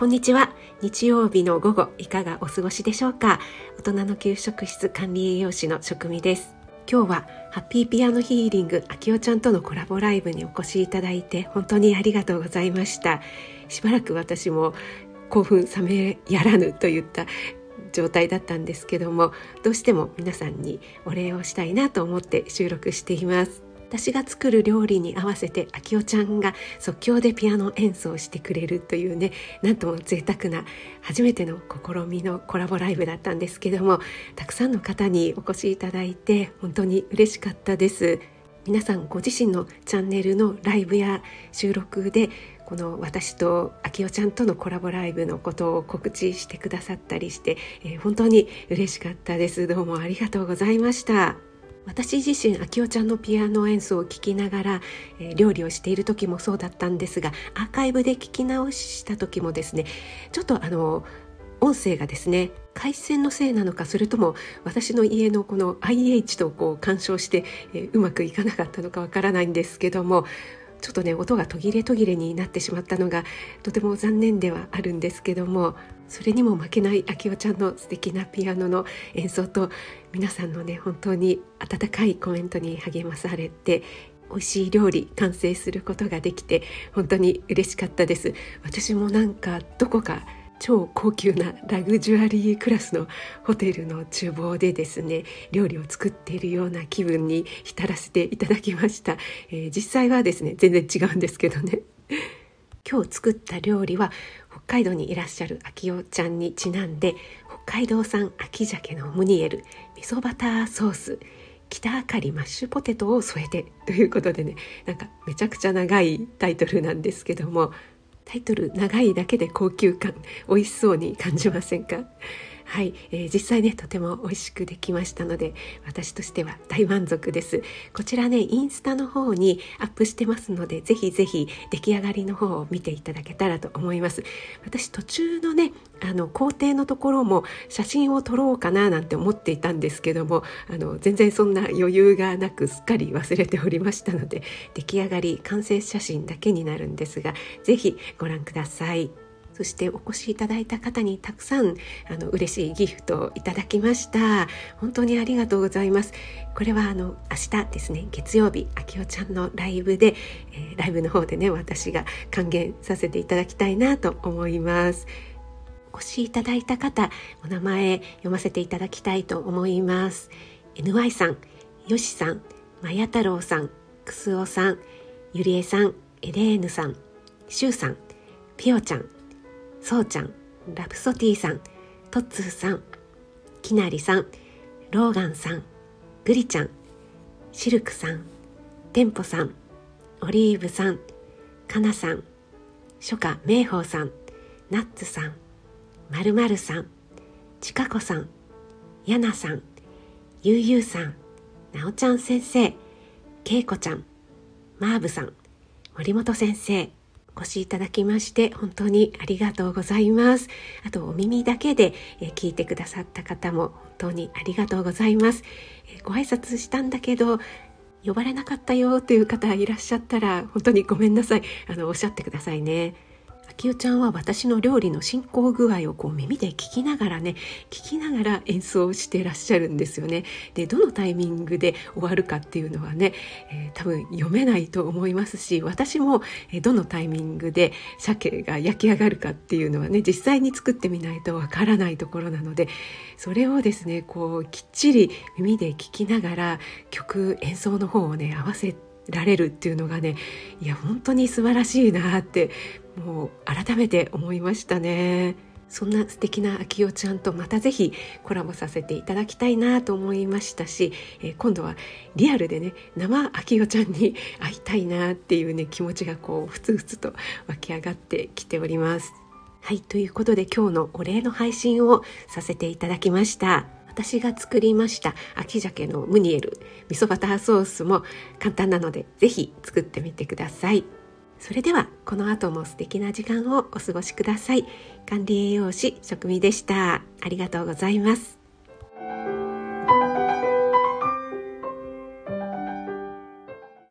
こんにちは。日曜日の午後、いかがお過ごしでしょうか？大人の給食室管理栄養士の職味です。今日はハッピーピアノヒーリングあきおちゃんとのコラボライブにお越しいただいて本当にありがとうございました。しばらく私も興奮冷めやらぬといった状態だったんですけどもどうしても皆さんにお礼をしたいなと思って収録しています私が作る料理に合わせてあきおちゃんが即興でピアノ演奏してくれるというねなんとも贅沢な初めての試みのコラボライブだったんですけどもたくさんの方にお越しいただいて本当に嬉しかったです。皆さんご自身のチャンネルのライブや収録でこの私とあきおちゃんとのコラボライブのことを告知してくださったりして、えー、本当に嬉しかったです。どうもありがとうございました。私自身あきおちゃんのピアノ演奏を聴きながら、えー、料理をしている時もそうだったんですがアーカイブで聞き直した時もですねちょっとあの音声がですね回線のせいなのかそれとも私の家のこの IH とこう干渉して、えー、うまくいかなかったのかわからないんですけどもちょっとね音が途切れ途切れになってしまったのがとても残念ではあるんですけどもそれにも負けないあきおちゃんの素敵なピアノの演奏と皆さんのね本当に温かいコメントに励まされて美味しい料理完成することができて本当に嬉しかったです。私もなんかどこか超高級なラグジュアリークラスのホテルの厨房でですね料理を作っているような気分に浸らせていただきました、えー、実際はですね全然違うんですけどね。今日作った料理は北海道にいらっしゃるあきおちゃんにちなんで北海道産秋鮭のムニエル味噌バターソース北あかりマッシュポテトを添えてということでねなんかめちゃくちゃ長いタイトルなんですけどもタイトル長いだけで高級感美味しそうに感じませんか？はい、えー、実際ねとても美味しくできましたので私としては大満足ですこちらねインスタの方にアップしてますのでぜひぜひ出来上がりの方を見ていただけたらと思います私途中のねあの工程のところも写真を撮ろうかななんて思っていたんですけどもあの全然そんな余裕がなくすっかり忘れておりましたので出来上がり完成写真だけになるんですがぜひご覧ください。そしてお越しいただいた方にたくさんあの嬉しいギフトをいただきました。本当にありがとうございます。これはあの明日ですね月曜日あきおちゃんのライブで、えー、ライブの方でね私が還元させていただきたいなと思います。お越しいただいた方お名前読ませていただきたいと思います。NY さんよしさんまや太郎さんくすおさんゆりえさんエレーヌさんしゅうさんぴよちゃんそうちゃん、ラプソティさん、トッツーさん、きなりさん、ローガンさん、グリちゃん、シルクさん、テンポさん、オリーブさん、かなさん、初夏明宝さん、ナッツさん、まるまるさん、ちかこさん、やなさん、ゆうゆうさん、なおちゃん先生、けいこちゃん、マーブさん、森本先生、お越しいただきまして本当にありがとうございます。あとお耳だけで聞いてくださった方も本当にありがとうございます。ご挨拶したんだけど呼ばれなかったよという方いらっしゃったら本当にごめんなさい。あのおっしゃってくださいね。きよちゃんは私の料理の進行具合をこう耳で聞きながらね聞きながら演奏してらっしゃるんですよね。でどのタイミングで終わるかっていうのはね、えー、多分読めないと思いますし私も、どのタイミングで鮭が焼き上がるかっていうのはね実際に作ってみないとわからないところなのでそれをですねこうきっちり耳で聞きながら曲演奏の方をね合わせてられるっていうのがねいや本当に素晴らしいなってもう改めて思いましたね。そんな素敵な秋代ちゃんとまたぜひコラボさせていただきたいなと思いましたし、えー、今度はリアルでね生秋代ちゃんに会いたいなっていうね気持ちがこうふつふつと湧き上がってきております。はいということで今日のお礼の配信をさせていただきました。私が作りました秋鮭のムニエル味噌バターソースも簡単なのでぜひ作ってみてください。それではこの後も素敵な時間をお過ごしください。管理栄養士食味でした。ありがとうございます。